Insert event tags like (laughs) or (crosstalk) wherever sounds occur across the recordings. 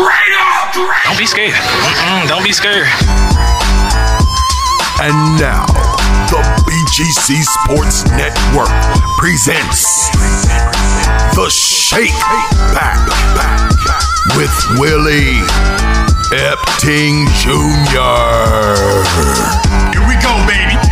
Straight up! Don't be scared. Mm-mm, don't be scared. And now, the BGC Sports Network presents The Shake Back with Willie Epting Jr. Here we go, baby.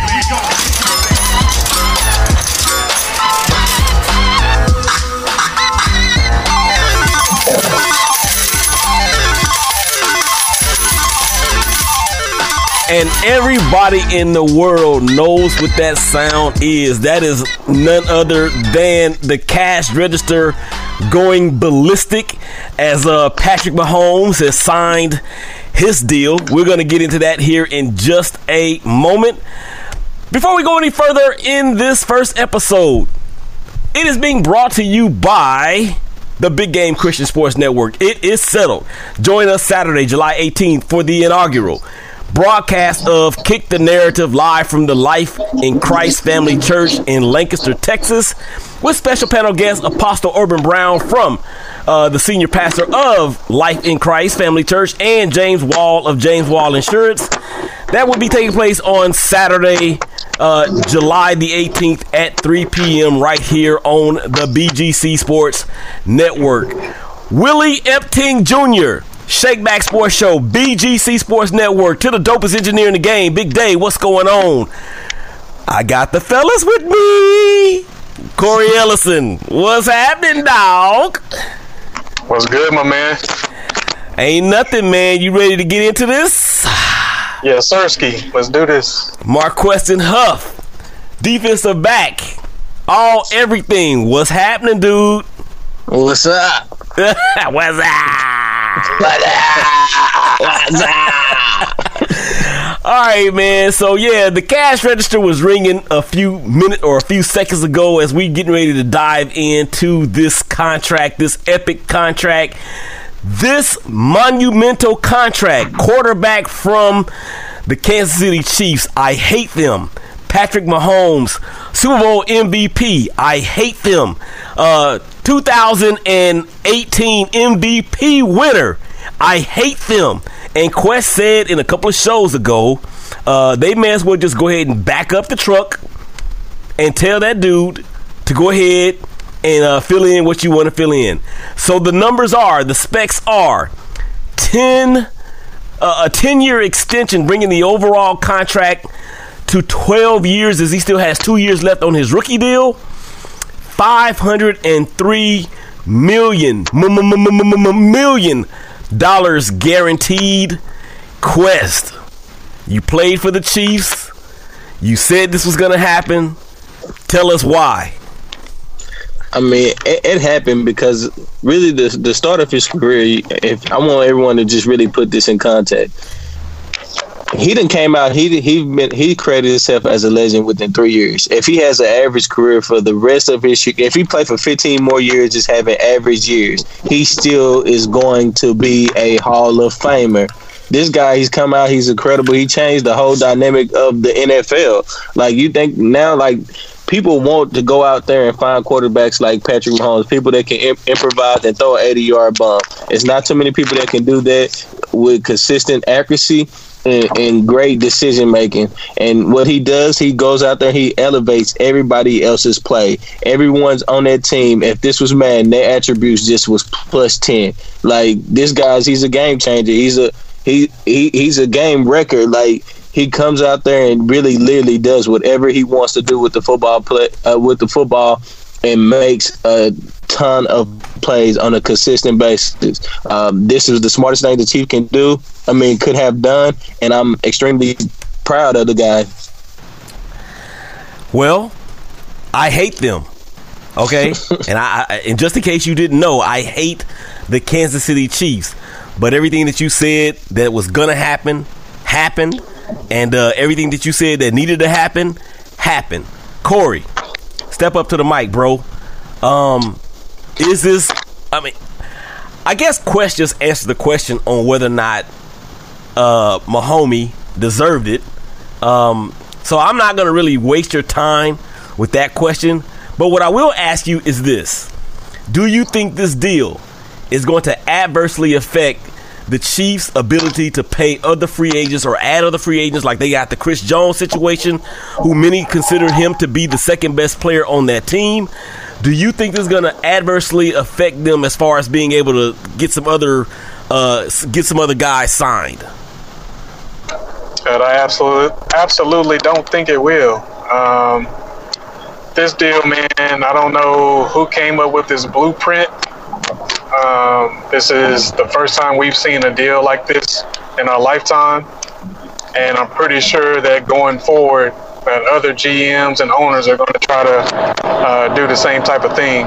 And everybody in the world knows what that sound is. That is none other than the cash register going ballistic as uh, Patrick Mahomes has signed his deal. We're going to get into that here in just a moment. Before we go any further in this first episode, it is being brought to you by the Big Game Christian Sports Network. It is settled. Join us Saturday, July 18th for the inaugural broadcast of Kick the Narrative live from the Life in Christ Family Church in Lancaster, Texas, with special panel guest Apostle Urban Brown from uh, the senior pastor of Life in Christ Family Church and James Wall of James Wall Insurance. That will be taking place on Saturday, uh, July the 18th at 3 p.m. right here on the BGC Sports Network. Willie Epting Jr. Shakeback Sports Show, BGC Sports Network, to the dopest engineer in the game, Big Day. What's going on? I got the fellas with me. Corey Ellison, what's happening, dog? What's good, my man? Ain't nothing, man. You ready to get into this? Yeah, Sirski. Let's do this. Marqueston Huff, defensive back, all everything. What's happening, dude? What's up? (laughs) What's up? What's (laughs) up? All right, man. So yeah, the cash register was ringing a few minutes or a few seconds ago as we getting ready to dive into this contract, this epic contract, this monumental contract. Quarterback from the Kansas City Chiefs. I hate them. Patrick Mahomes, Super Bowl MVP. I hate them. Uh, 2018 MVP winner. I hate them. And Quest said in a couple of shows ago, uh, they may as well just go ahead and back up the truck and tell that dude to go ahead and uh, fill in what you want to fill in. So the numbers are, the specs are 10, uh, a 10 year extension, bringing the overall contract to 12 years as he still has two years left on his rookie deal. 503 million million dollars guaranteed. Quest, you played for the Chiefs. You said this was going to happen. Tell us why. I mean, it, it, happened because really the the start of his career. If I want everyone to just really put this in context, he didn't came out. He he he created himself as a legend within three years. If he has an average career for the rest of his, if he played for fifteen more years, just having average years, he still is going to be a Hall of Famer. This guy, he's come out. He's incredible. He changed the whole dynamic of the NFL. Like you think now, like people want to go out there and find quarterbacks like Patrick Mahomes, people that can imp- improvise and throw an 80 yard bomb. It's not too many people that can do that with consistent accuracy and, and great decision making. And what he does, he goes out there, he elevates everybody else's play. Everyone's on that team. If this was man, their attributes just was plus ten. Like this guy's, he's a game changer. He's a he, he he's a game record. Like he comes out there and really literally does whatever he wants to do with the football play uh, with the football and makes a ton of plays on a consistent basis. Um, this is the smartest thing the Chief can do. I mean, could have done, and I'm extremely proud of the guy. Well, I hate them. Okay, (laughs) and I, I, and just in case you didn't know, I hate the Kansas City Chiefs. But everything that you said that was gonna happen happened, and uh, everything that you said that needed to happen happened. Corey, step up to the mic, bro. Um, is this? I mean, I guess Quest just answered the question on whether or not uh, deserved it. Um, so I'm not going to really waste your time with that question. But what I will ask you is this: Do you think this deal is going to adversely affect the Chiefs' ability to pay other free agents or add other free agents, like they got the Chris Jones situation, who many consider him to be the second best player on that team. Do you think this is going to adversely affect them as far as being able to get some other uh, get some other guys signed? But I absolutely absolutely don't think it will. Um, this deal, man, I don't know who came up with this blueprint. Um, this is the first time we've seen a deal like this in our lifetime, and I'm pretty sure that going forward, that other GMs and owners are going to try to uh, do the same type of thing.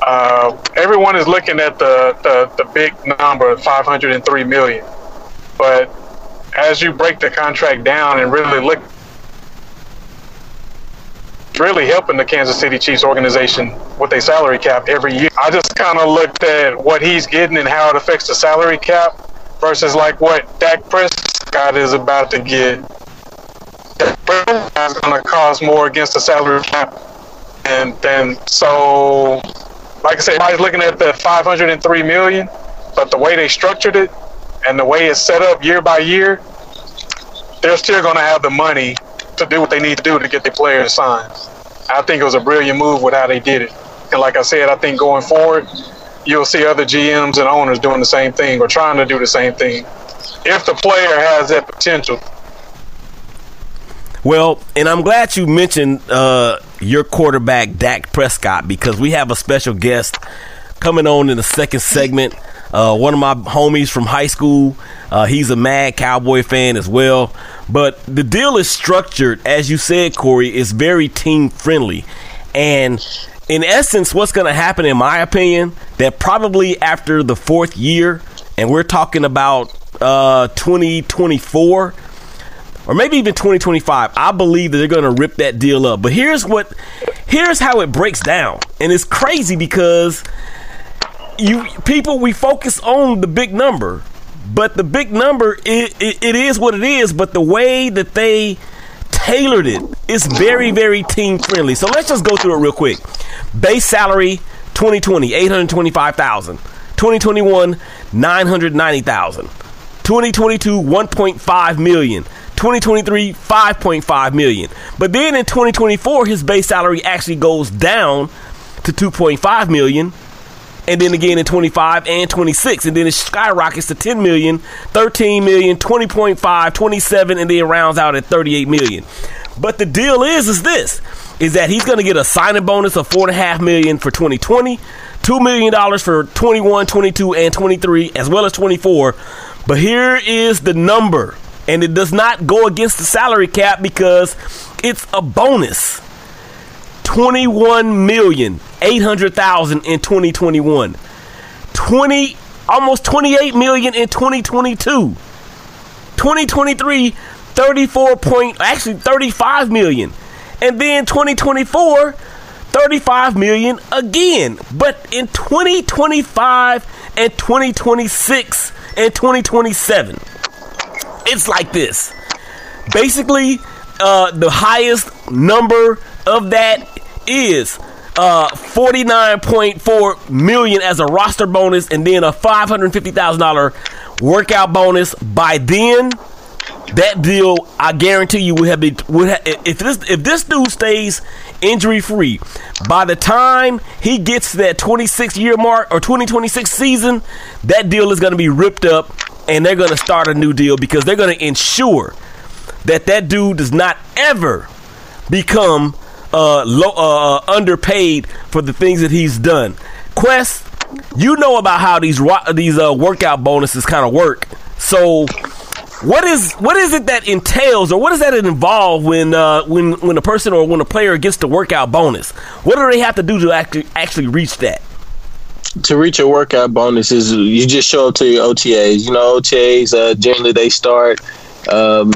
Uh, everyone is looking at the, the, the big number, 503 million, but as you break the contract down and really look really helping the Kansas City Chiefs organization with a salary cap every year. I just kind of looked at what he's getting and how it affects the salary cap versus like what Dak Prescott is about to get. Is going to cost more against the salary cap, and then so, like I said, everybody's looking at the 503 million, but the way they structured it and the way it's set up year by year, they're still going to have the money to do what they need to do to get their players signed. I think it was a brilliant move with how they did it. And like I said, I think going forward, you'll see other GMs and owners doing the same thing or trying to do the same thing if the player has that potential. Well, and I'm glad you mentioned uh, your quarterback, Dak Prescott, because we have a special guest coming on in the second segment. Uh, one of my homies from high school. Uh, he's a mad Cowboy fan as well. But the deal is structured, as you said, Corey, is very team friendly. And in essence, what's going to happen, in my opinion, that probably after the fourth year, and we're talking about uh, 2024 or maybe even 2025 i believe that they're going to rip that deal up but here's what here's how it breaks down and it's crazy because you people we focus on the big number, but the big number it, it, it is what it is. But the way that they tailored it, it is very very team friendly. So let's just go through it real quick. Base salary 2020 825,000. 2021 990,000. 2022 1.5 million. 2023 5.5 million. But then in 2024 his base salary actually goes down to 2.5 million. And then again in 25 and 26 and then it skyrockets to 10 million 13 million 20.5 27 and then rounds out at 38 million. But the deal is is this is that he's going to get a signing bonus of four and a half million for 2020 two million dollars for 21 22 and 23 as well as 24 but here is the number and it does not go against the salary cap because it's a bonus 21 million 800,000 in 2021. 20 almost 28 million in 2022. 2023 34 point actually 35 million. And then 2024 35 million again. But in 2025 and 2026 and 2027 it's like this. Basically, uh, the highest number of that is uh, 49.4 million as a roster bonus and then a $550,000 workout bonus by then that deal I guarantee you would have been would have, if this if this dude stays injury free by the time he gets that 26 year mark or 2026 season that deal is going to be ripped up and they're going to start a new deal because they're going to ensure that that dude does not ever become uh, low, uh, uh, underpaid for the things that he's done. Quest, you know about how these these uh, workout bonuses kind of work. So, what is what is it that entails, or what does that involve when uh, when when a person or when a player gets the workout bonus? What do they have to do to actually actually reach that? To reach a workout bonus is you just show up to your OTAs. You know, OTAs uh, generally they start. Um,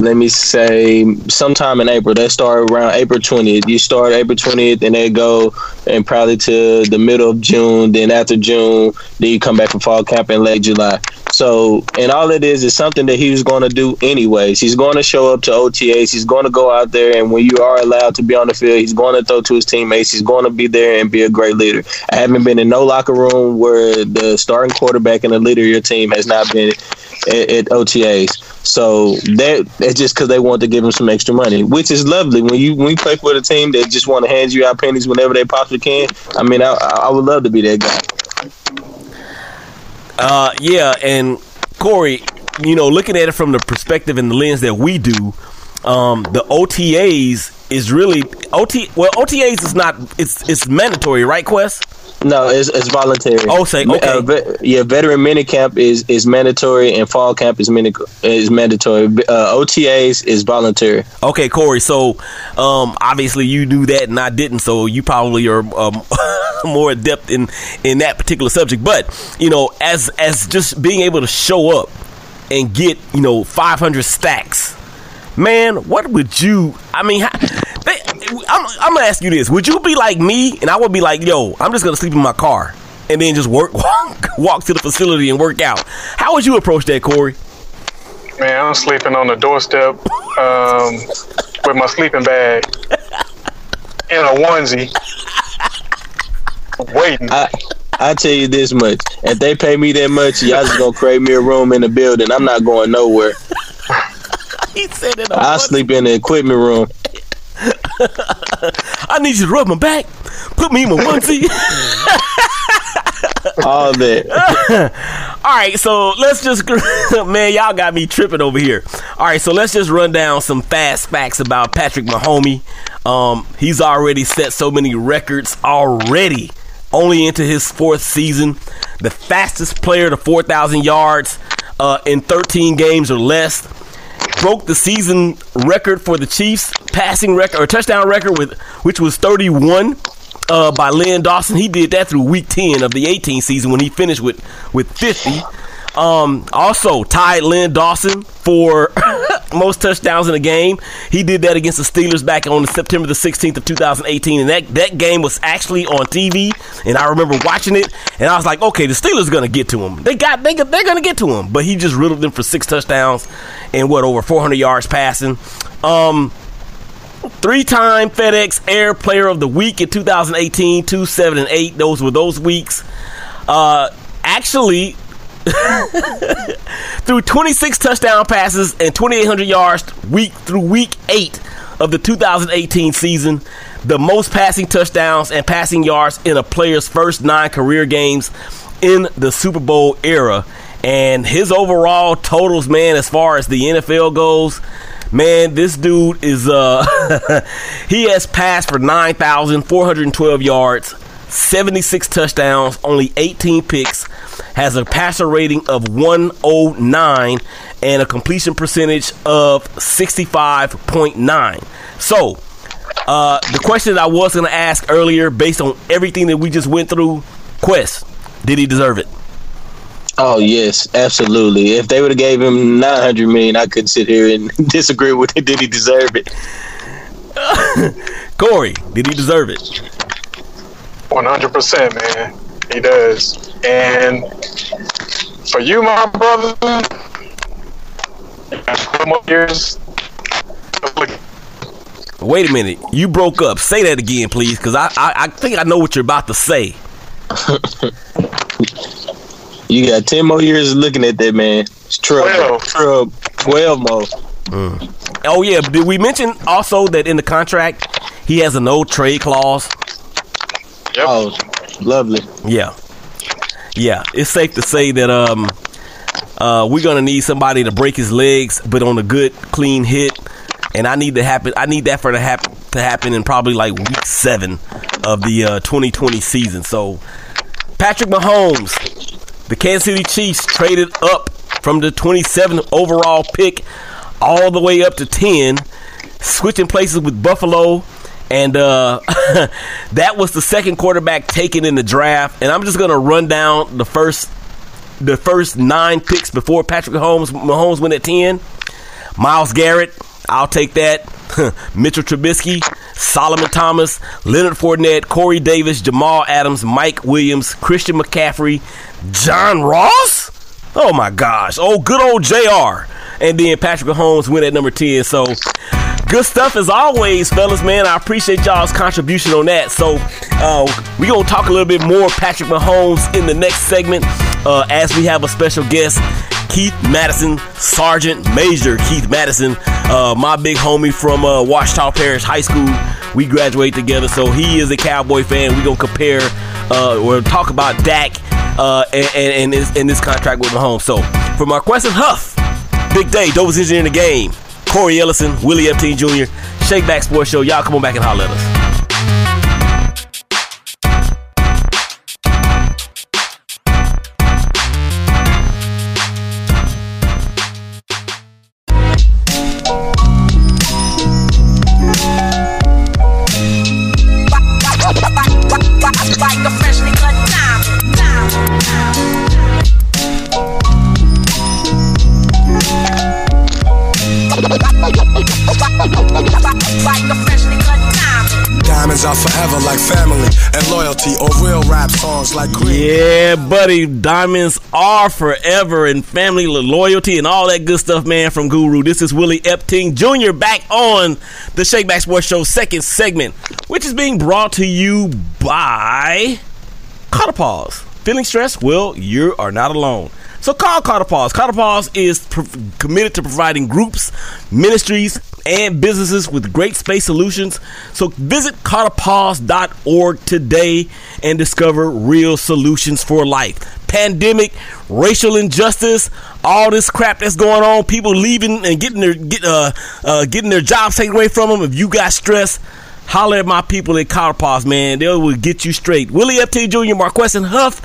let me say sometime in April. They start around April 20th. You start April 20th and they go and probably to the middle of June. Then after June, then you come back for fall camp in late July. So, and all it is is something that he was going to do anyways. He's going to show up to OTAs. He's going to go out there, and when you are allowed to be on the field, he's going to throw to his teammates. He's going to be there and be a great leader. I haven't been in no locker room where the starting quarterback and the leader of your team has not been at, at OTAs. So that it's just because they want to give him some extra money, which is lovely. When you when you play for the team that just want to hand you out pennies whenever they possibly can. I mean, I, I would love to be that guy. Uh, yeah, and Corey, you know, looking at it from the perspective and the lens that we do, um, the OTAs is really OT. Well, OTAs is not. It's it's mandatory, right, Quest? No, it's, it's voluntary. Oh, say okay. Uh, ve- yeah, veteran mini camp is, is mandatory, and fall camp is mini, is mandatory. Uh, OTAs is voluntary. Okay, Corey. So, um, obviously you knew that, and I didn't. So you probably are um, (laughs) more adept in in that particular subject. But you know, as as just being able to show up and get you know 500 stacks, man, what would you? I mean. How, I'm, I'm gonna ask you this: Would you be like me, and I would be like, "Yo, I'm just gonna sleep in my car and then just work, (laughs) walk, walk to the facility and work out"? How would you approach that, Corey? Man, I'm sleeping on the doorstep um, with my sleeping bag and a onesie, waiting. I I tell you this much: if they pay me that much, y'all just gonna create me a room in the building. I'm not going nowhere. (laughs) he said it. I sleep in the equipment room. I need you to rub my back, put me in my onesie. (laughs) All that. (laughs) All right, so let's just (laughs) man, y'all got me tripping over here. All right, so let's just run down some fast facts about Patrick Mahomes. Um, he's already set so many records already. Only into his fourth season, the fastest player to 4,000 yards uh, in 13 games or less broke the season record for the Chiefs passing record or touchdown record with which was 31 uh, by Len Dawson. He did that through week 10 of the 18 season when he finished with with 50. Um, also tied Len Dawson for (laughs) most touchdowns in a game. He did that against the Steelers back on September the 16th of 2018, and that, that game was actually on TV. And I remember watching it, and I was like, okay, the Steelers are gonna get to him. They got they they're gonna get to him, but he just riddled them for six touchdowns and what over 400 yards passing. Um, three-time FedEx Air Player of the Week in 2018, two, seven, and eight. Those were those weeks. Uh, actually, (laughs) through 26 touchdown passes and 2,800 yards week through week eight of the 2018 season, the most passing touchdowns and passing yards in a player's first nine career games in the Super Bowl era. And his overall totals, man, as far as the NFL goes, man, this dude is uh (laughs) he has passed for 9,412 yards, 76 touchdowns, only 18 picks, has a passer rating of 109 and a completion percentage of 65.9. So, uh, the question that I was going to ask earlier, based on everything that we just went through, Quest, did he deserve it? Oh yes, absolutely. If they would have gave him nine hundred million, I could sit here and (laughs) disagree with it. Did he deserve it? (laughs) Corey, did he deserve it? 100%, man. He does. And for you, my brother, four more years. Wait a minute, you broke up. Say that again, please, because I, I I think I know what you're about to say. (laughs) You got ten more years looking at that man. It's trouble. Twelve. Trouble. Twelve more. Oh yeah, did we mention also that in the contract he has an old trade clause? Yep. Oh, lovely. Yeah, yeah. It's safe to say that um, uh, we're gonna need somebody to break his legs, but on a good, clean hit. And I need to happen. I need that for to happen to happen in probably like week seven of the uh, 2020 season. So, Patrick Mahomes, the Kansas City Chiefs traded up from the 27th overall pick all the way up to 10, switching places with Buffalo. And uh, (laughs) that was the second quarterback taken in the draft. And I'm just gonna run down the first the first nine picks before Patrick Mahomes Mahomes went at 10. Myles Garrett, I'll take that. (laughs) Mitchell Trubisky, Solomon Thomas, Leonard Fournette, Corey Davis, Jamal Adams, Mike Williams, Christian McCaffrey, John Ross. Oh my gosh. Oh, good old JR. And then Patrick Mahomes went at number 10. So good stuff as always, fellas, man. I appreciate y'all's contribution on that. So uh, we gonna talk a little bit more Patrick Mahomes in the next segment uh, as we have a special guest. Keith Madison, Sergeant Major Keith Madison, uh, my big homie from uh, Ouachita Parish High School. We graduate together, so he is a Cowboy fan. We gonna compare uh, or talk about Dak uh, and, and, and, this, and this contract with Mahomes. So for Marqueston Huff, Big Day, dopest engineer in the game. Corey Ellison, Willie Epting Jr., Shake Back Sports Show. Y'all come on back and holler at us. Songs like Creed. Yeah, buddy, diamonds are forever and family loyalty and all that good stuff, man, from Guru. This is Willie Epting Jr. back on the Shake Back Sports Show second segment, which is being brought to you by Pause. Feeling stressed? Well, you are not alone. So call Pause. Pause is pr- committed to providing groups, ministries, and businesses with great space solutions. So visit carterpause.org today and discover real solutions for life. Pandemic, racial injustice, all this crap that's going on, people leaving and getting their get, uh, uh, getting their jobs taken away from them. If you got stress, holler at my people at Carterpause, man. They will get you straight. Willie Epting Jr., Marqueston Huff,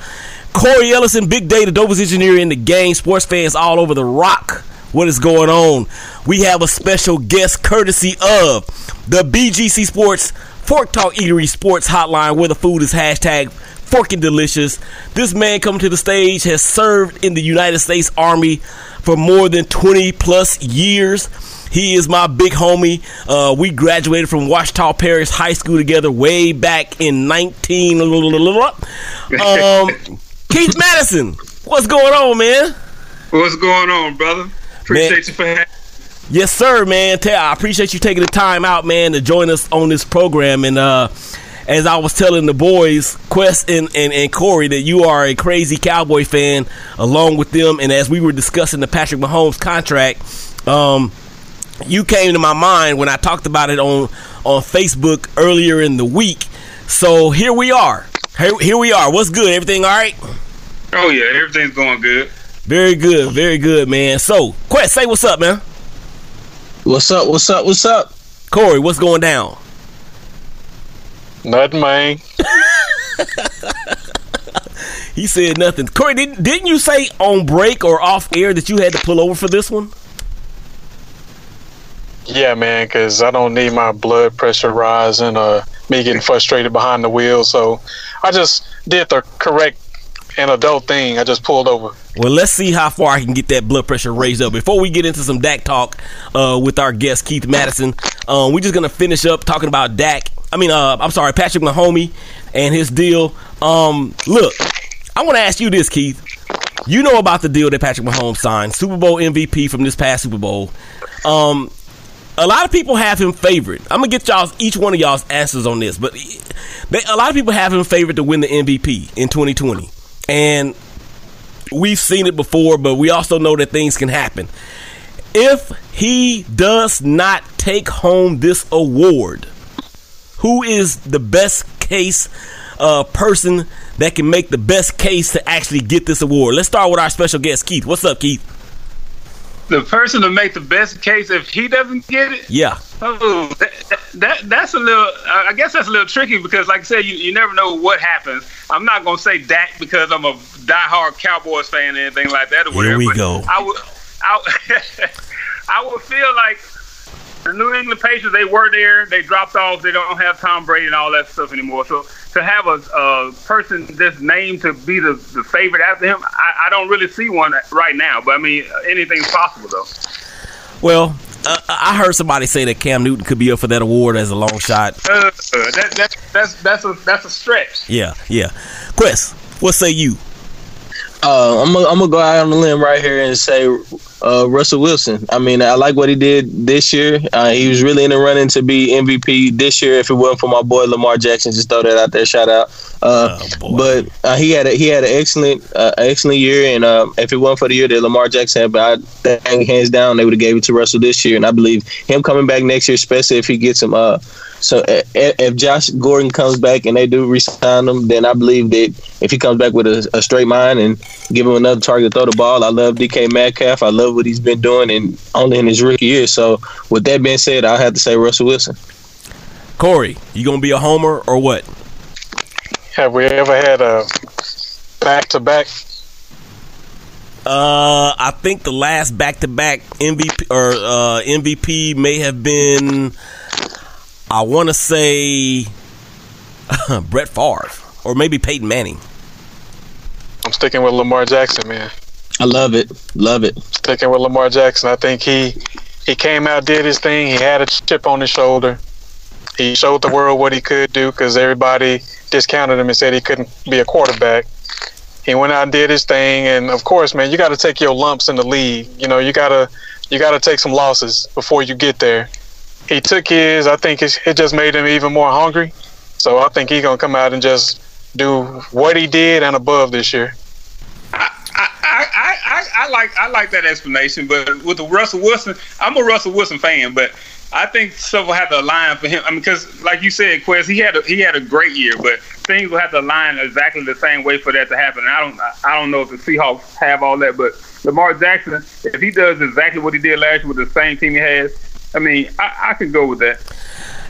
Corey Ellison, Big Day, the dopest engineer in the game, sports fans all over the rock. What is going on? We have a special guest courtesy of the BGC Sports Fork Talk Eatery Sports Hotline, where the food is hashtag forking delicious. This man coming to the stage has served in the United States Army for more than 20 plus years. He is my big homie. Uh, we graduated from Ouachita Parish High School together way back in 19. (laughs) Um, Keith Madison, what's going on, man? What's going on, brother? Appreciate you for having Yes, sir, man. I appreciate you taking the time out, man, to join us on this program. And uh, as I was telling the boys, Quest and, and, and Corey, that you are a crazy Cowboy fan along with them. And as we were discussing the Patrick Mahomes contract, um, you came to my mind when I talked about it on on Facebook earlier in the week. So here we are. Here, here we are. What's good? Everything all right? Oh yeah, everything's going good. Very good, very good, man. So, Quest, say what's up, man. What's up? What's up? What's up? Corey, what's going down? Nothing, man. (laughs) He said nothing. Corey, didn't, didn't you say on break or off air that you had to pull over for this one? Yeah, man, because I don't need my blood pressure rising or me getting frustrated behind the wheel. So I just did the correct and adult thing. I just pulled over. Well, let's see how far I can get that blood pressure raised up. Before we get into some Dak talk uh, with our guest Keith Madison, um, we're just gonna finish up talking about Dak. I mean, uh, I'm sorry, Patrick Mahomey and his deal. Um, look, I want to ask you this, Keith. You know about the deal that Patrick Mahomes signed, Super Bowl MVP from this past Super Bowl. Um, a lot of people have him favored. I'm gonna get y'all each one of y'all's answers on this, but they, a lot of people have him favored to win the MVP in 2020, and we've seen it before, but we also know that things can happen. If he does not take home this award, who is the best case uh, person that can make the best case to actually get this award? Let's start with our special guest, Keith. What's up, Keith? The person to make the best case if he doesn't get it. Yeah. Oh, that, that that's a little. I guess that's a little tricky because, like I said, you, you never know what happens. I'm not gonna say Dak because I'm a diehard Cowboys fan or anything like that. Or Here whatever, we go. I would, I, (laughs) I would feel like the New England Patriots. They were there. They dropped off. They don't have Tom Brady and all that stuff anymore. So to have a, a person that's named to be the, the favorite after him, I, I don't really see one right now. But I mean, anything's possible though. Well, uh, I heard somebody say that Cam Newton could be up for that award as a long shot. Uh, that, that, that's that's a that's a stretch. Yeah, yeah. Quest, what say you? Uh, I'm gonna I'm gonna go out on the limb right here and say uh, Russell Wilson. I mean, I like what he did this year. Uh, he was really in the running to be MVP this year. If it wasn't for my boy Lamar Jackson, just throw that out there. Shout out. Uh, Oh, but uh, he had a, he had an excellent uh, excellent year, and uh, if it wasn't for the year that Lamar Jackson had, but I think hands down they would have gave it to Russell this year. And I believe him coming back next year, especially if he gets him. Uh, so if Josh Gordon comes back and they do resign him, then I believe that if he comes back with a, a straight mind and give him another target to throw the ball, I love DK Metcalf. I love what he's been doing, and only in his rookie year. So with that being said, I have to say Russell Wilson. Corey, you gonna be a homer or what? Have we ever had a back to back? Uh, I think the last back-to-back MVP or uh, MVP may have been, I want to say, (laughs) Brett Favre or maybe Peyton Manning. I'm sticking with Lamar Jackson, man. I love it, love it. Sticking with Lamar Jackson. I think he he came out, did his thing. He had a chip on his shoulder. He showed the world what he could do because everybody discounted him and said he couldn't be a quarterback. He went out and did his thing, and of course, man, you got to take your lumps in the league. You know, you gotta you gotta take some losses before you get there. He took his. I think it just made him even more hungry. So I think he's gonna come out and just do what he did and above this year. I, I, I, like I like that explanation, but with the Russell Wilson, I'm a Russell Wilson fan, but I think stuff will have to align for him. I mean, because like you said, Quest, he had a, he had a great year, but things will have to align exactly the same way for that to happen. And I don't I don't know if the Seahawks have all that, but Lamar Jackson, if he does exactly what he did last year with the same team he has, I mean, I, I can go with that.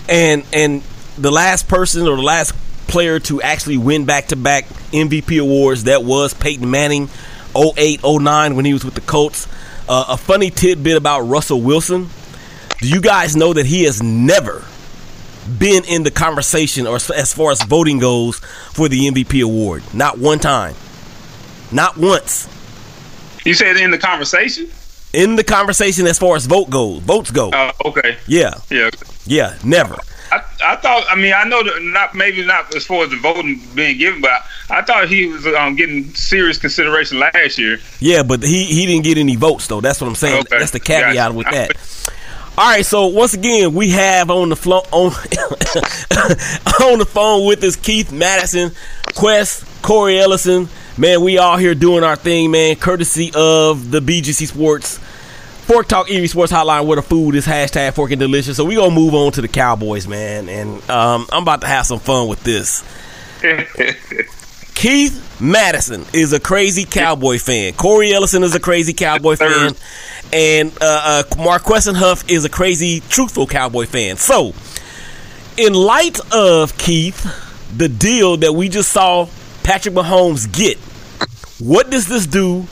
And and the last person or the last player to actually win back-to-back MVP awards that was Peyton Manning, 08, 09 when he was with the Colts. Uh, a funny tidbit about Russell Wilson. Do you guys know that he has never been in the conversation or as- far as voting goes for the MVP award? Not one time. Not once. You said in the conversation. In the conversation as far as vote goes, votes go. Uh, okay. Yeah, Yeah. yeah, never. I, I thought. I mean, I know that not maybe not as far as the voting being given, but I, thought he was um, getting serious consideration last year. Yeah, but he he didn't get any votes though. That's what I'm saying. Okay. That's the caveat Gotcha. with that. All right, so once again, we have on the flo- on (laughs) on the phone with us Keith Madison, Quest, Corey Ellison. Man, we all here doing our thing, man. Courtesy of the BGC Sports Fork Talk Eatery Sports Hotline, where the food is hashtag Fork and Delicious. So we gonna move on to the Cowboys, man, and um, I'm about to have some fun with this. (laughs) Keith Madison is a crazy Cowboy fan. Corey Ellison is a crazy Cowboy fan. And uh, uh, Marqueston Huff is a crazy, truthful Cowboy fan. So, in light of Keith, the deal that we just saw Patrick Mahomes get, what does this do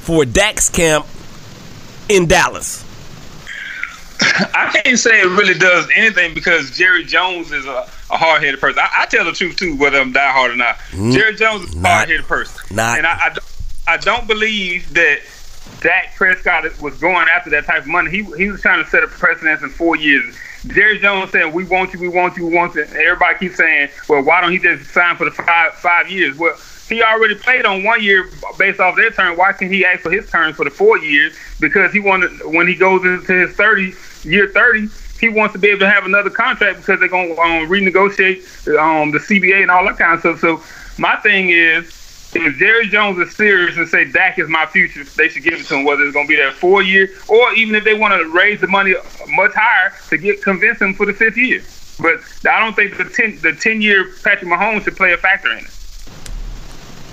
for Dak's Camp in Dallas? I can't say it really does anything because Jerry Jones is a, a hard headed person. I, I tell the truth too, whether I'm die hard or not. Mm. Jerry Jones is a hard headed person, not- and I, I, don't- I don't believe that Dak Prescott was going after that type of money. He he was trying to set a precedence in four years. Jerry Jones saying, "We want you, we want you, we want you." And everybody keeps saying, "Well, why don't he just sign for the five five years?" Well, he already played on one year based off their term. Why can't he ask for his terms for the four years? Because he wanted when he goes into his thirty year thirty, he wants to be able to have another contract because they're going to um, renegotiate um, the CBA and all that kind of stuff. So my thing is, if Jerry Jones is serious and say Dak is my future, they should give it to him. Whether it's going to be that four year or even if they want to raise the money much higher to get convince him for the fifth year. But I don't think the ten the ten year Patrick Mahomes should play a factor in it.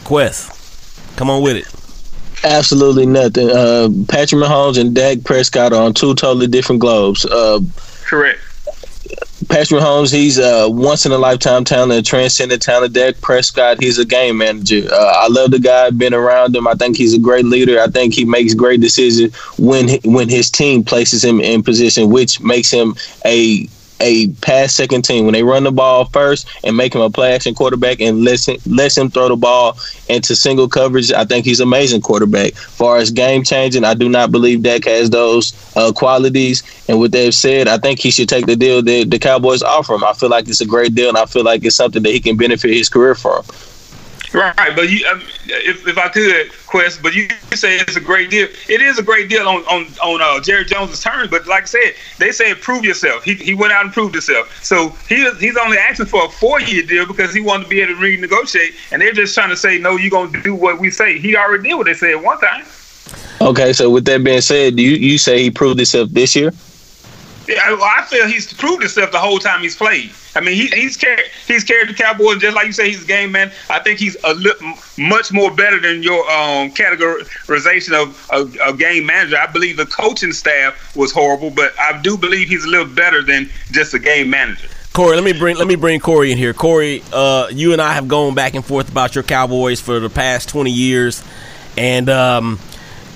Quest, come on with it. Absolutely nothing. Uh, Patrick Mahomes and Dak Prescott are on two totally different globes. Uh, Correct. Patrick Mahomes, he's a once in a lifetime talent, a transcendent talent. Dak Prescott, he's a game manager. Uh, I love the guy. Been around him. I think he's a great leader. I think he makes great decisions when when his team places him in position, which makes him a a pass second team when they run the ball first and make him a play action quarterback and lets him, lets him throw the ball into single coverage. I think he's an amazing quarterback. Far as game changing, I do not believe Dak has those uh, qualities. And what they've said, I think he should take the deal that the Cowboys offer him. I feel like it's a great deal, and I feel like it's something that he can benefit his career from. Right, but you, um, if, if I could, Quest, but you say it's a great deal. It is a great deal on on on uh, Jerry Jones's terms. But like I said, they said prove yourself. He, he went out and proved himself. So he he's only asking for a four year deal because he wanted to be able to renegotiate. And they're just trying to say, no, you're gonna do what we say. He already did what they said one time. Okay, so with that being said, do you you say he proved himself this year? Yeah, I, feel he's proved himself the whole time he's played. I mean, he, he's carried he's carried the Cowboys just like you say. He's a game man. I think he's a li- much more better than your um, categorization of a, game manager. I believe the coaching staff was horrible, but I do believe he's a little better than just a game manager. Corey, let me bring let me bring Corey in here. Corey, uh, you and I have gone back and forth about your Cowboys for the past twenty years, and um,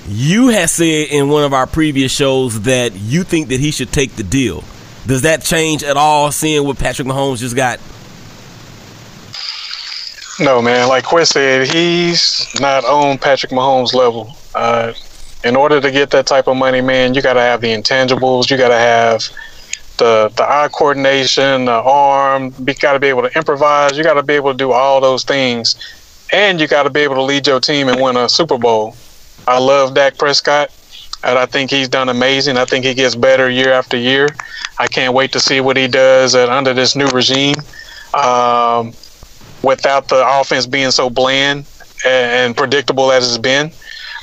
you have said in one of our previous shows that you think that he should take the deal. Does that change at all? Seeing what Patrick Mahomes just got? No, man. Like Quest said, he's not on Patrick Mahomes' level. Uh, in order to get that type of money, man, you got to have the intangibles. You got to have the the eye coordination, the arm. You got to be able to improvise. You got to be able to do all those things, and you got to be able to lead your team and win a Super Bowl. I love Dak Prescott, and I think he's done amazing. I think he gets better year after year. I can't wait to see what he does at, under this new regime. Um, without the offense being so bland and, predictable as it's been.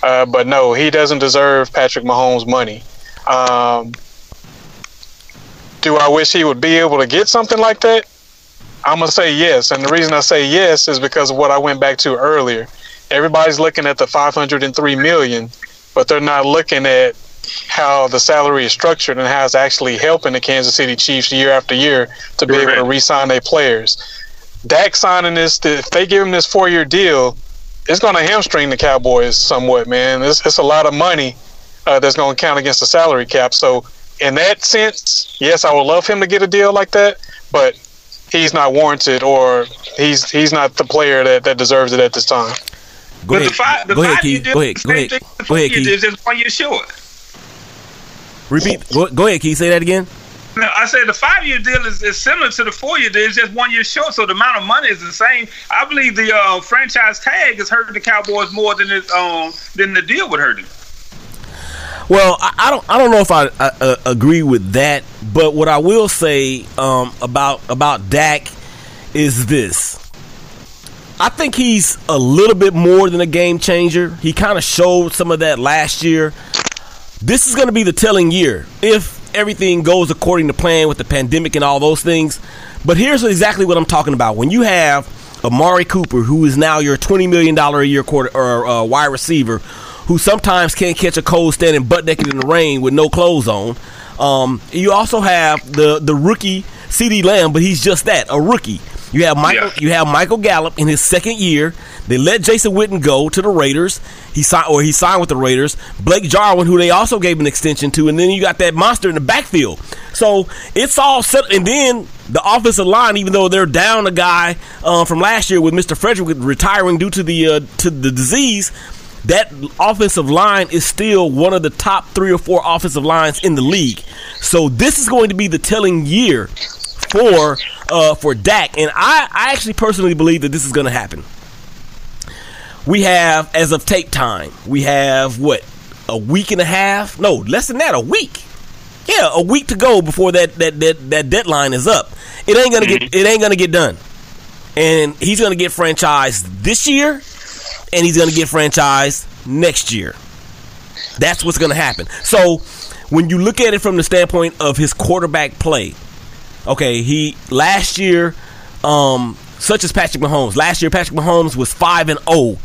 Uh, but no, he doesn't deserve Patrick Mahomes' money. Um, do I wish he would be able to get something like that? I'm gonna say yes, and the reason I say yes is because of what I went back to earlier. Everybody's looking at the 503 million, but they're not looking at how the salary is structured and how it's actually helping the Kansas City Chiefs year after year to be able to re-sign their players. Dak signing this, if they give him this four-year deal, it's going to hamstring the Cowboys somewhat, man. It's, it's a lot of money uh, that's going to count against the salary cap. So, in that sense, yes, I would love him to get a deal like that, but he's not warranted, or he's he's not the player that, that deserves it at this time. Go but ahead. the five, the Go five year Keith. deal, Go ahead. Go ahead. thing the Go ahead, Keith. is just one year short. Repeat. Go, go ahead, Keith. Say that again. No, I said the five year deal is, is similar to the four year deal. It's just one year short, so the amount of money is the same. I believe the uh, franchise tag is hurting the Cowboys more than it, um than the deal would hurt them. Well, I, I don't. I don't know if I, I uh, agree with that, but what I will say um, about about Dak is this. I think he's a little bit more than a game changer. He kind of showed some of that last year. This is going to be the telling year if everything goes according to plan with the pandemic and all those things. But here's exactly what I'm talking about. When you have Amari Cooper, who is now your $20 million a year quarter or uh, wide receiver, who sometimes can't catch a cold standing butt naked in the rain with no clothes on. Um, you also have the the rookie CeeDee Lamb, but he's just that, a rookie. You have Michael. Yeah. You have Michael Gallup in his second year. They let Jason Witten go to the Raiders. He signed, or he signed with the Raiders. Blake Jarwin, who they also gave an extension to, and then you got that monster in the backfield. So it's all set. And then the offensive line, even though they're down a guy uh, from last year with Mister Frederick retiring due to the uh, to the disease, that offensive line is still one of the top three or four offensive lines in the league. So this is going to be the telling year for uh, for Dak, and I, I actually personally believe that this is going to happen. We have, as of tape time, we have what a week and a half? No, less than that, a week. Yeah, a week to go before that that that, that deadline is up. It ain't gonna get it ain't gonna get done, and he's gonna get franchised this year, and he's gonna get franchised next year. That's what's gonna happen. So when you look at it from the standpoint of his quarterback play, okay, he last year, um, such as Patrick Mahomes. Last year, Patrick Mahomes was five and zero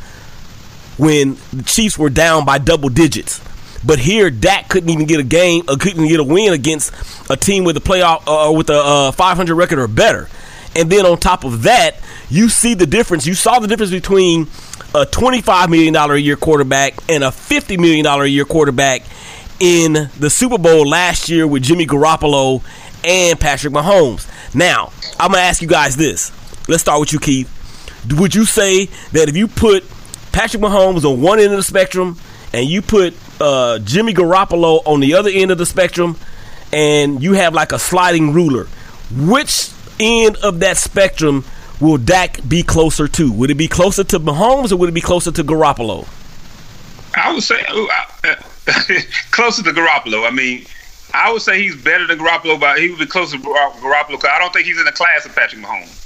when the Chiefs were down by double digits. But here, Dak couldn't even get a game, uh, couldn't get a win against a team with a playoff uh, with a uh, 500 record or better. And then on top of that, you see the difference. You saw the difference between a 25 million dollar a year quarterback and a 50 million dollar a year quarterback in the Super Bowl last year with Jimmy Garoppolo and Patrick Mahomes. Now, I'm gonna ask you guys this. Let's start with you, Keith. Would you say that if you put Patrick Mahomes on one end of the spectrum and you put uh, Jimmy Garoppolo on the other end of the spectrum, and you have like a sliding ruler, which end of that spectrum will Dak be closer to? Would it be closer to Mahomes or would it be closer to Garoppolo? I would say uh, (laughs) closer to Garoppolo. I mean, I would say he's better than Garoppolo, but he would be closer to Gar- Garoppolo because I don't think he's in the class of Patrick Mahomes.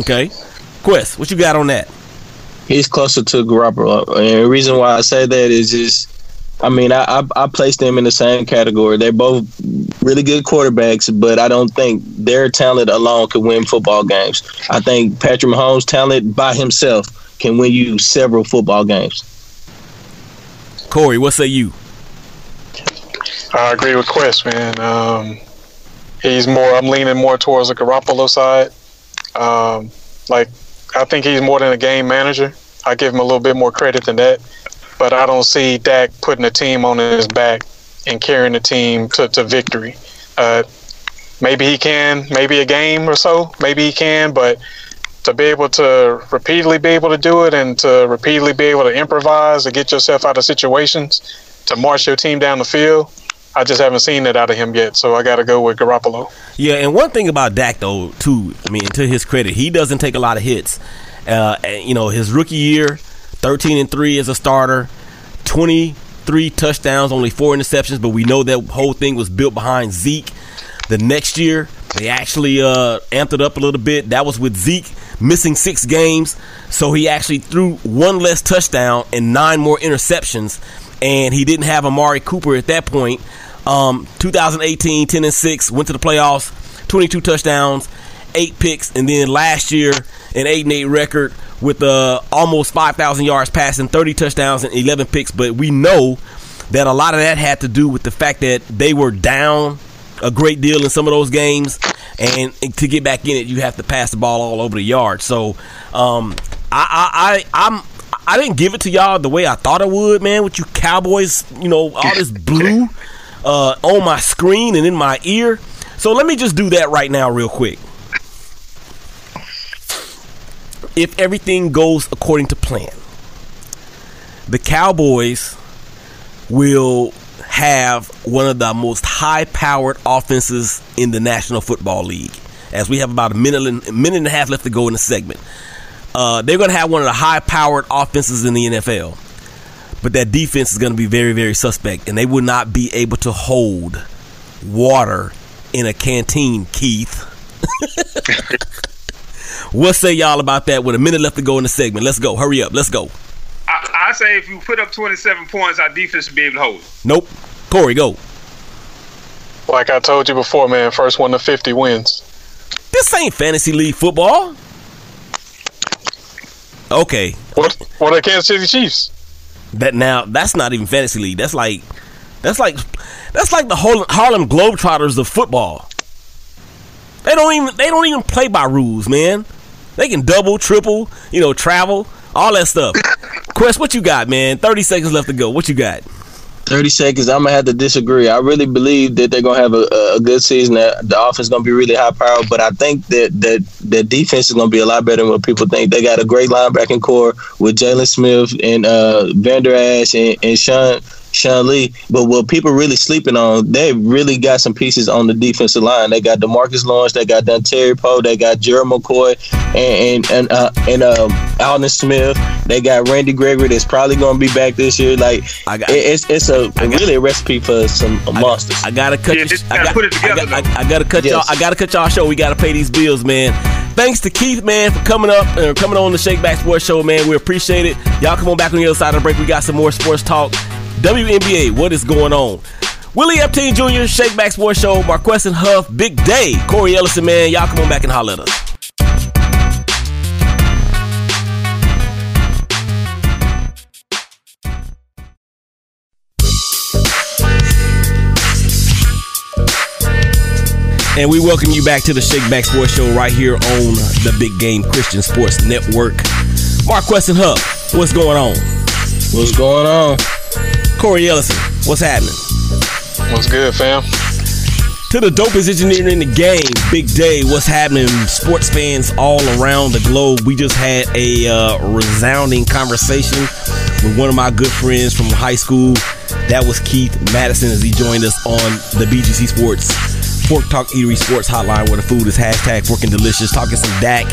Okay. Quest, what you got on that? He's closer to Garoppolo, and the reason why I say that is just, I mean, I I, I place them in the same category. They're both really good quarterbacks, but I don't think their talent alone can win football games. I think Patrick Mahomes' talent by himself can win you several football games. Corey, what say you? I agree with Quest, man. Um, he's more. I'm leaning more towards the Garoppolo side. Um, like, I think he's more than a game manager. I give him a little bit more credit than that. But I don't see Dak putting a team on his back and carrying the team to, to victory. Uh, maybe he can, maybe a game or so, maybe he can, but to be able to repeatedly be able to do it and to repeatedly be able to improvise and get yourself out of situations, to march your team down the field, I just haven't seen that out of him yet. So I got to go with Garoppolo. Yeah, and one thing about Dak though, too, I mean, to his credit, he doesn't take a lot of hits. Uh, you know, his rookie year, thirteen and three as a starter, twenty three touchdowns, only four interceptions. But we know that whole thing was built behind Zeke. The next year, they actually uh, amped it up a little bit. That was with Zeke missing six games, so he actually threw one less touchdown and nine more interceptions. And he didn't have Amari Cooper at that point. Um, 2018, 10 and 6, went to the playoffs, 22 touchdowns, eight picks, and then last year, an 8 and 8 record with uh, almost 5,000 yards passing, 30 touchdowns, and 11 picks. But we know that a lot of that had to do with the fact that they were down a great deal in some of those games, and to get back in it, you have to pass the ball all over the yard. So, um, I, I, I, I'm. I didn't give it to y'all the way I thought I would, man. With you Cowboys, you know, all this (laughs) blue uh, on my screen and in my ear. So let me just do that right now, real quick. If everything goes according to plan, the Cowboys will have one of the most high-powered offenses in the National Football League. As we have about a minute, and, a minute and a half left to go in the segment, uh, they're going to have one of the high-powered offenses in the NFL but that defense is going to be very, very suspect, and they will not be able to hold water in a canteen, Keith. (laughs) what say y'all about that with a minute left to go in the segment? Let's go. Hurry up. Let's go. I, I say if you put up 27 points, our defense should be able to hold. Nope. Cory, go. Like I told you before, man, first one to 50 wins. This ain't fantasy league football. Okay. What, what are the Kansas City Chiefs? That now that's not even fantasy league. That's like that's like that's like the Harlem, Harlem Globetrotters of football. They don't even they don't even play by rules, man. They can double, triple, you know, travel, all that stuff. Quest, what you got, man? Thirty seconds left to go. What you got? 30 seconds. I'm gonna have to disagree. I really believe that they're gonna have a, a good season. That the offense is gonna be really high powered, but I think that that the defense is gonna be a lot better than what people think. They got a great linebacking corps with Jaylon Smith and uh, Vander Esch and, and Sean Sean Lee. But what people really sleeping on, they really got some pieces on the defensive line. They got DeMarcus Lawrence, they got Terry Poe, they got Gerald McCoy and and and, uh, and um, Aldon Smith. They got Randy Gregory that's probably gonna be back this year. Like I got- it- it's it's a really a recipe for some monsters. I gotta cut. Yeah, you, just I, gotta got, put it I, together, got- I, I gotta cut Yes. y'all. I gotta cut y'all show. We gotta pay these bills, man. Thanks to Keith, man, for coming up and coming on the Shake Back Sports Show, man. We appreciate it. Y'all come on back on the other side of the break. We got some more sports talk. WNBA, what is going on? Willie Epstein Jr., Shake Back Sports Show, Marqueston Huff, Big Day, Cory Ellison, man. Y'all come on back and holler at us. And we welcome you back to the Shake Back Sports Show right here on the Big Game Christian Sports Network. Marqueston Huff, what's going on? What's going on? Cory Ellison, what's happening? What's good, fam? To the dopest engineer in the game, Big Day. What's happening, sports fans all around the globe? We just had a uh, resounding conversation with one of my good friends from high school. That was Keith Madison as he joined us on the BGC Sports Fork Talk Eatery Sports Hotline, where the food is hashtag working Delicious, talking some Dak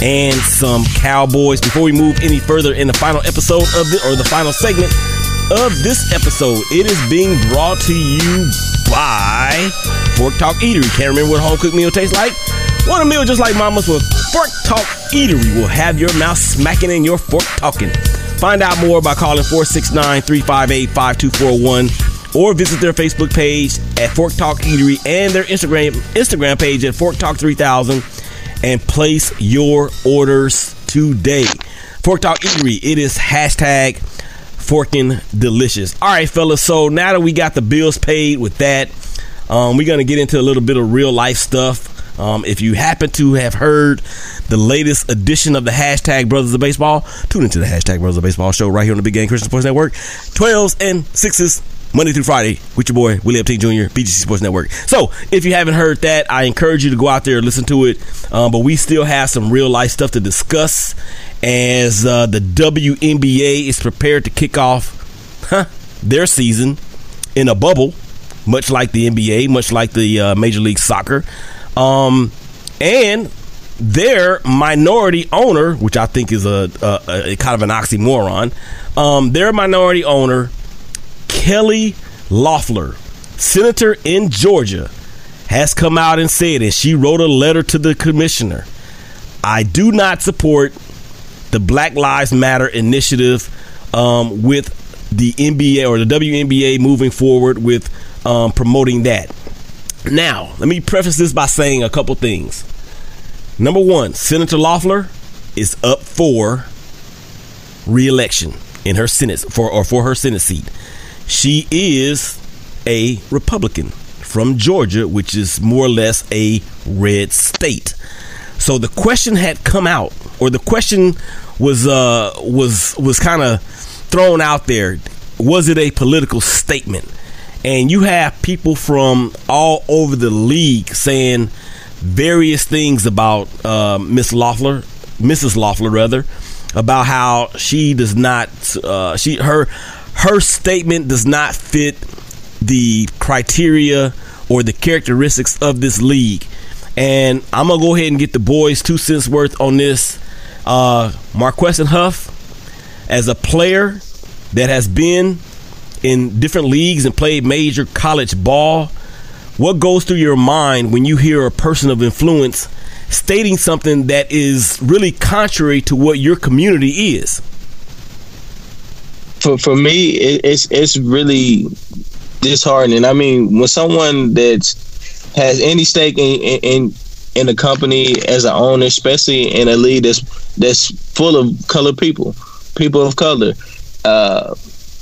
and some Cowboys. Before we move any further in the final episode of the or the final segment of this episode, it is being brought to you by Fork Talk Eatery. Can't remember what a home cooked meal tastes like? Want a meal just like mama's with Fork Talk Eatery will have your mouth smacking and your fork talking. Find out more by calling 469 358 5241 or visit their Facebook page at Fork Talk Eatery and their Instagram Instagram page at Fork Talk 3000 and place your orders today. Fork Talk Eatery, it is hashtag forking delicious. All right, fellas. So now that we got the bills paid with that, um, we're gonna get into a little bit of real life stuff. Um, if you happen to have heard the latest edition of the hashtag Brothers of Baseball, tune into the hashtag Brothers of Baseball show right here on the Big Game Christian Sports Network. 12s and 6s Monday through Friday with your boy Willie Epstein Jr. BGC Sports Network. So if you haven't heard that, I encourage you to go out there and listen to it. Um, but we still have some real life stuff to discuss as uh, the WNBA is prepared to kick off huh, their season in a bubble, much like the NBA, much like the uh, Major League Soccer, um, and their minority owner, which I think is a, a, a kind of an oxymoron, um, their minority owner Kelly Loeffler, senator in Georgia, has come out and said, and she wrote a letter to the commissioner. I do not support the Black Lives Matter initiative um, with the NBA or the WNBA moving forward with um, promoting that. Now, let me preface this by saying a couple things. Number one, Senator Loeffler is up for reelection in her Senate for or for her Senate seat. She is a Republican from Georgia, which is more or less a red state. So the question had come out, or the question was uh, was was kind of thrown out there. Was it a political statement? And you have people from all over the league saying various things about uh, Miss Loeffler, Mrs. Loeffler rather, about how she does not uh, she her her statement does not fit the criteria or the characteristics of this league. And I'm gonna go ahead and get the boys two cents worth on this. Uh, and Huff, as a player that has been in different leagues and played major college ball, what goes through your mind when you hear a person of influence stating something that is really contrary to what your community is? for for me, it, it's it's really disheartening. I mean, when someone that has any stake in in in a company as an owner, especially in a league that's that's full of colored people, people of color. Uh,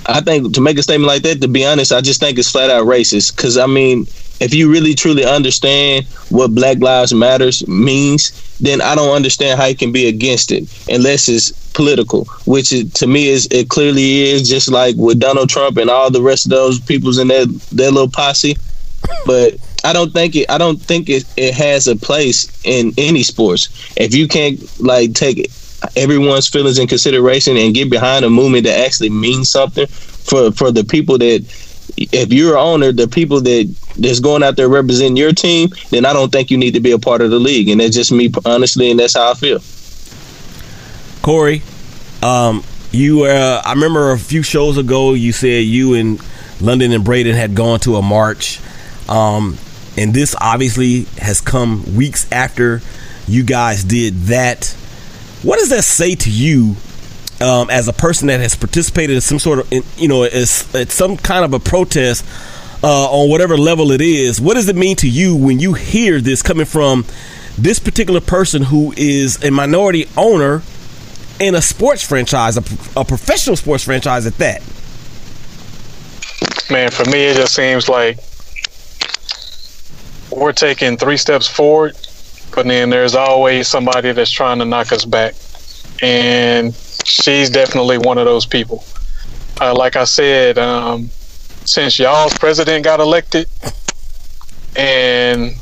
I think to make a statement like that, to be honest, I just think it's flat out racist. Because I mean, if you really truly understand what Black Lives Matters means, then I don't understand how you can be against it unless it's political, which to me is it clearly is. Just like with Donald Trump and all the rest of those people's in that their little posse. But I don't think it. I don't think it, it has a place in any sports. If you can't like take everyone's feelings in consideration and get behind a movement that actually means something for for the people that if you're an owner, the people that that's going out there representing your team, then I don't think you need to be a part of the league. And that's just me, honestly, and that's how I feel. Cory, um, you uh, I remember a few shows ago you said you and London and Braden had gone to a march. Um, and this obviously has come weeks after you guys did that. What does that say to you um, as a person that has participated in some sort of, in, you know, as, at some kind of a protest uh, on whatever level it is? What does it mean to you when you hear this coming from this particular person who is a minority owner in a sports franchise, a, a professional sports franchise at that? Man, for me, it just seems like we're taking three steps forward, but then there's always somebody that's trying to knock us back. And she's definitely one of those people. Uh, like I said, um, since y'all's president got elected, and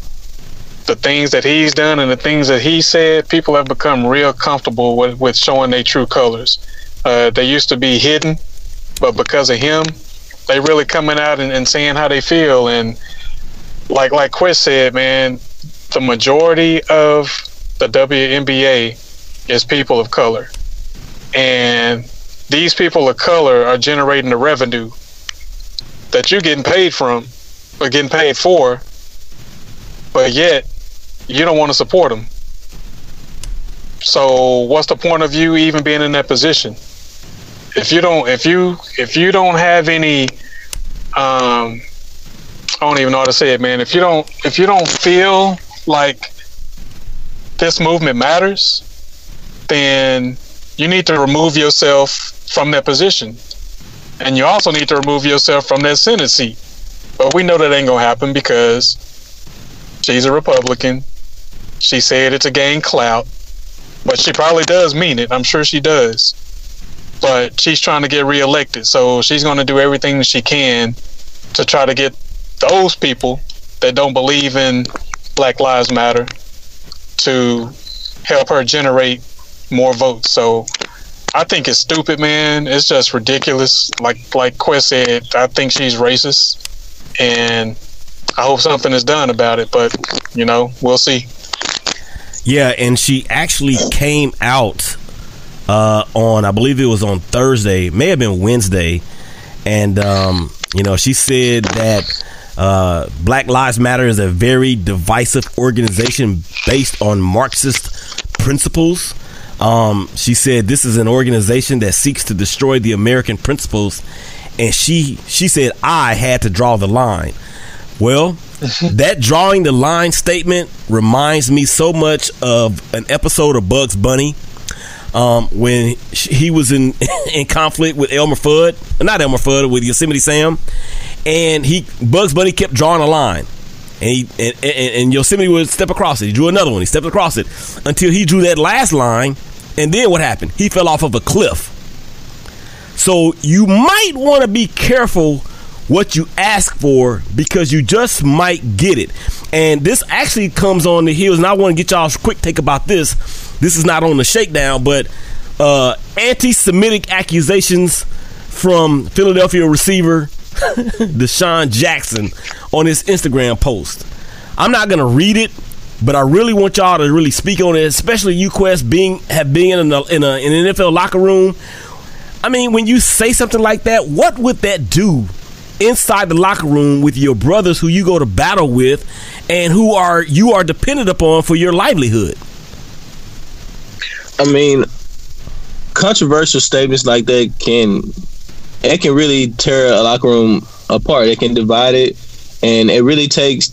the things that he's done and the things that he said, people have become real comfortable with, with showing their true colors. Uh, they used to be hidden, but because of him, they really coming out and, and saying how they feel. And like like Quest said, man, the majority of the WNBA is people of color, and these people of color are generating the revenue that you're getting paid from or getting paid for, but yet you don't want to support them. So what's the point of you even being in that position? If you don't, if you if you don't have any, um, I don't even know how to say it, man. If you don't, if you don't feel like this movement matters, then you need to remove yourself from that position. And you also need to remove yourself from that Senate seat. But we know that ain't gonna happen because she's a Republican. She said it to gain clout, but she probably does mean it. I'm sure she does. But she's trying to get reelected, so she's gonna do everything she can to try to get those people that don't believe in Black Lives Matter to help her generate more votes. So I think it's stupid, man. It's just ridiculous. Like like Quest said, I think she's racist, and I hope something is done about it. But you know, we'll see. Yeah, and she actually came out uh, on, I believe it was on Thursday, may have been Wednesday, and um, you know she said that uh, Black Lives Matter is a very divisive organization based on Marxist principles. Um, she said this is an organization that seeks to destroy the American principles, and she she said I had to draw the line. Well, (laughs) that drawing the line statement reminds me so much of an episode of Bugs Bunny um, when he was in (laughs) in conflict with Elmer Fudd, not Elmer Fudd, with Yosemite Sam, and he Bugs Bunny kept drawing a line. And, he, and, and, and Yosemite would step across it. He drew another one. He stepped across it until he drew that last line. And then what happened? He fell off of a cliff. So you might want to be careful what you ask for because you just might get it. And this actually comes on the heels, and I want to get y'all's quick take about this. This is not on the shakedown, but uh, anti Semitic accusations from Philadelphia receiver (laughs) DeSean Jackson on his Instagram post. I'm not to read it. But I really want y'all to really speak on it, especially you, Quest, being have been in, a, in, a, in an NFL locker room. I mean, when you say something like that, what would that do inside the locker room with your brothers who you go to battle with and who are you are dependent upon for your livelihood? I mean, controversial statements like that can it can really tear a locker room apart. It can divide it, and it really takes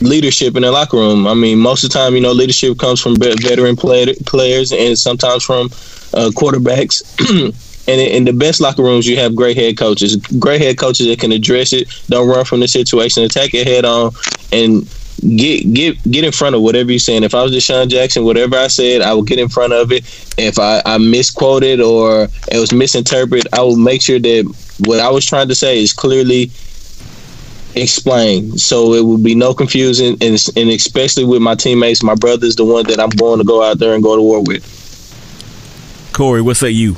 leadership in the locker room. I mean, most of the time, you know, leadership comes from veteran play, players and sometimes from uh, quarterbacks. (clears throat) and in the best locker rooms, you have great head coaches, great head coaches that can address it, don't run from the situation, attack it head on, and get get get in front of whatever you're saying. If I was DeSean Jackson, whatever I said, I would get in front of it. If I, I misquoted or it was misinterpreted, I will make sure that what I was trying to say is clearly explained, so it would be no confusion, and and especially with my teammates, my brothers, the one that I'm going to go out there and go to war with. Cory, what say you?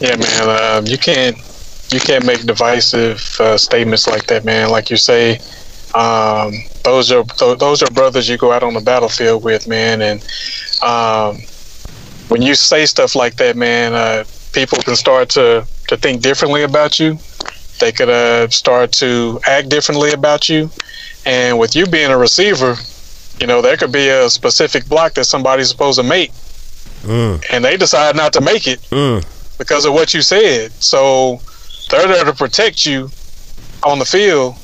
Yeah, man. Uh, you can't you can't make divisive uh, statements like that, man. Like you say, um, those are th- those are brothers you go out on the battlefield with, man. And um, when you say stuff like that, man, uh, people can start to to think differently about you. They could uh, start to act differently about you. And with you being a receiver, you know there could be a specific block that somebody's supposed to make, Mm, and they decide not to make it mm. because of what you said. So they're there to protect you on the field.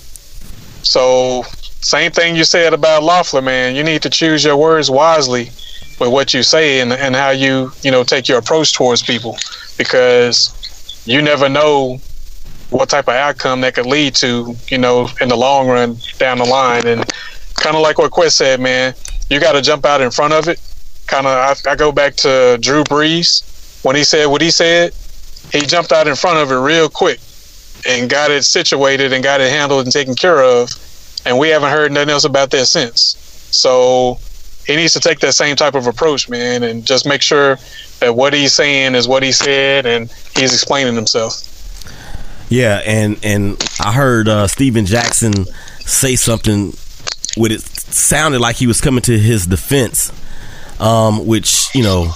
So same thing you said about Loeffler, man. You need to choose your words wisely with what you say and, and how you, you know, take your approach towards people because you never know what type of outcome that could lead to, you know, in the long run down the line. And kind of like what Quest said, man, you got to jump out in front of it. Kind of, I, I go back to Drew Brees when he said what he said. He jumped out in front of it real quick and got it situated and got it handled and taken care of. and we haven't heard nothing else about that since. So he needs to take that same type of approach, man, and just make sure that what he's saying is what he said, and he's explaining himself. Yeah, and and I heard uh, Stephen Jackson say something with it sounded like he was coming to his defense, um, which you know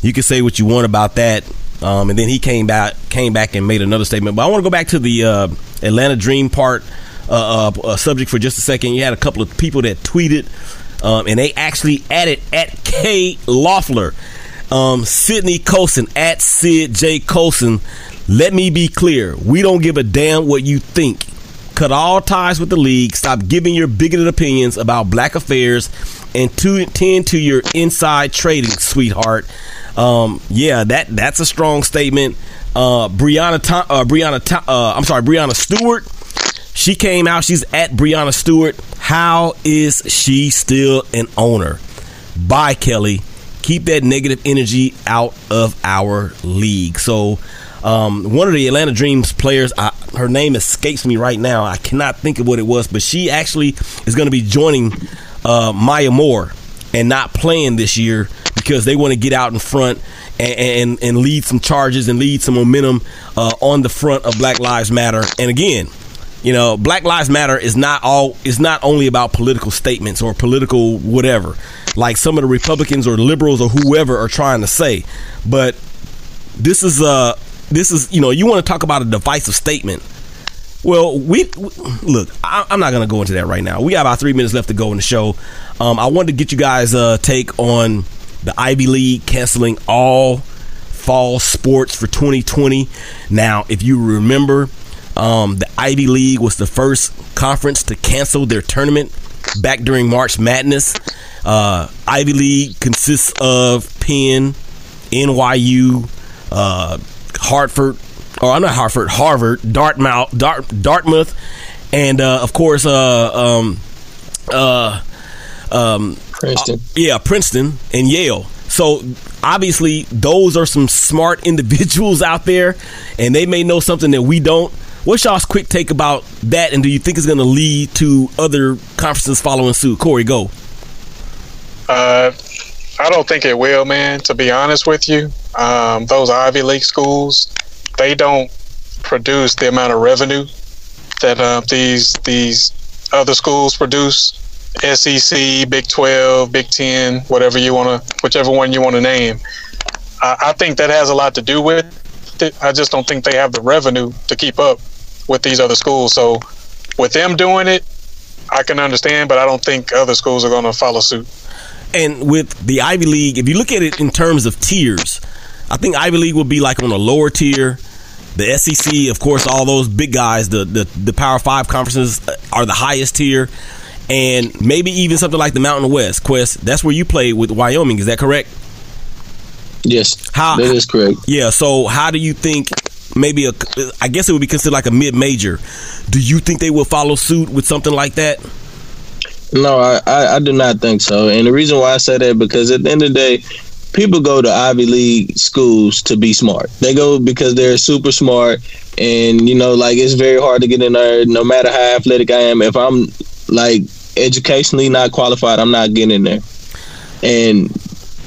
you can say what you want about that. Um, and then he came back came back and made another statement. But I want to go back to the uh, Atlanta Dream part uh, uh, uh, subject for just a second. You had a couple of people that tweeted, um, and they actually added at K Loeffler, um, Sydney Colson at Sid J Colson. Let me be clear: we don't give a damn what you think. Cut all ties with the league. Stop giving your bigoted opinions about black affairs, and to tend to your inside trading, sweetheart. Um, yeah, that that's a strong statement. Uh, Breanna, uh, Breanna, uh, I'm sorry, Breanna Stewart. She came out. She's at Breanna Stewart. How is she still an owner? Bye, Kelly. Keep that negative energy out of our league. So, um, one of the Atlanta Dreams players, I, her name escapes me right now. I cannot think of what it was, but she actually is going to be joining uh, Maya Moore and not playing this year because they want to get out in front and, and, and lead some charges and lead some momentum uh, on the front of Black Lives Matter. And again, you know, Black Lives Matter is not all is not only about political statements or political whatever, like some of the Republicans or liberals or whoever are trying to say. But this is uh this is you know you want to talk about a divisive statement. Well, we, we look. I, I'm not to go into that right now. We got about three minutes left to go in the show. Um, I wanted to get you guys' uh, take on the Ivy League canceling all fall sports for 2020. Now, if you remember, um, the Ivy League was the first conference to cancel their tournament back during March Madness. Uh, Ivy League consists of Penn, NYU, uh, Hartford, or I'm not Hartford, Harvard, Dartmouth, Dart, Dartmouth, and uh, of course, uh, um, uh, um, Princeton. yeah, Princeton and Yale. So obviously, those are some smart (laughs) individuals out there, and they may know something that we don't. What's y'all's quick take about that, and do you think it's going to lead to other conferences following suit? Cory, go. Uh, I don't think it will, man. To be honest with you, um, those Ivy League schools, they don't produce the amount of revenue that uh, these these other schools produce. SEC, Big Twelve, Big Ten, whatever you want to, whichever one you want to name. I, I think that has a lot to do with it. I just don't think they have the revenue to keep up with these other schools. So, with them doing it, I can understand, but I don't think other schools are going to follow suit. And with the Ivy League, if you look at it in terms of tiers, I think Ivy League would be like on a lower tier. The SEC, of course, all those big guys, the the, the Power Five conferences uh, are the highest tier, and maybe even something like the Mountain West. Quest, that's where you played with Wyoming. Is that correct? Yes, How- that is correct. Yeah. So how do you think? Maybe a, I guess it would be considered like a mid-major. Do you think they will follow suit with something like that? No, I, I, I do not think so. And the reason why I say that because at the end of the day, people go to Ivy League schools to be smart. They go because they're super smart, and you know, like it's very hard to get in there. No matter how athletic I am, if I'm like educationally not qualified, I'm not getting in there. And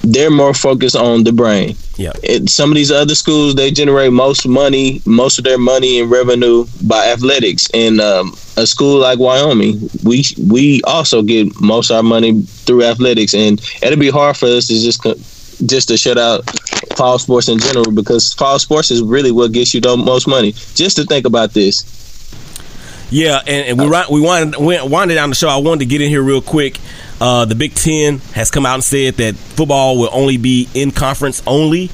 they're more focused on the brain. Yeah. It, some of these other schools they generate most money, most of their money and revenue by athletics. And um, a school like Wyoming, we we also get most of our money through athletics, and it'll be hard for us to just just to shut out fall sports in general because fall sports is really what gets you the most money. Just to think about this, Yeah, and, and we ri- we wanted we winded down the show. I wanted to get in here real quick. Uh, the Big Ten has come out and said that football will only be in conference only,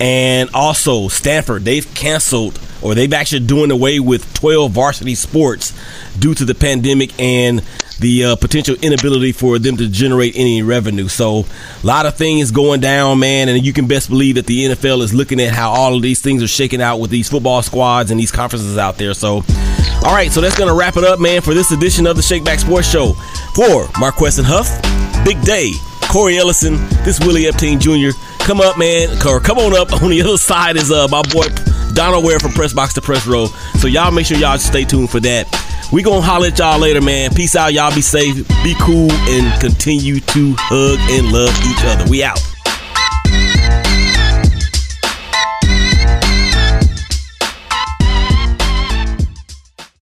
and also Stanford they've canceled or they've actually doing away with twelve varsity sports due to the pandemic and the uh, potential inability for them to generate any revenue. So a lot of things going down, man, and you can best believe that the NFL is looking at how all of these things are shaking out with these football squads and these conferences out there. So, all right, so that's gonna wrap it up, man, for this edition of the Shakeback Sports Show. For Marqueston Huff, Big Day, Cory Ellison, this Willie Epstein Jr. Come up, man, or come on up. (laughs) On the other side is uh my boy Donald Ware from Press Box to Press Row. So y'all make sure y'all stay tuned for that. We gonna holler at y'all later, man. Peace out. Y'all be safe, be cool, and continue to hug and love each other. We out.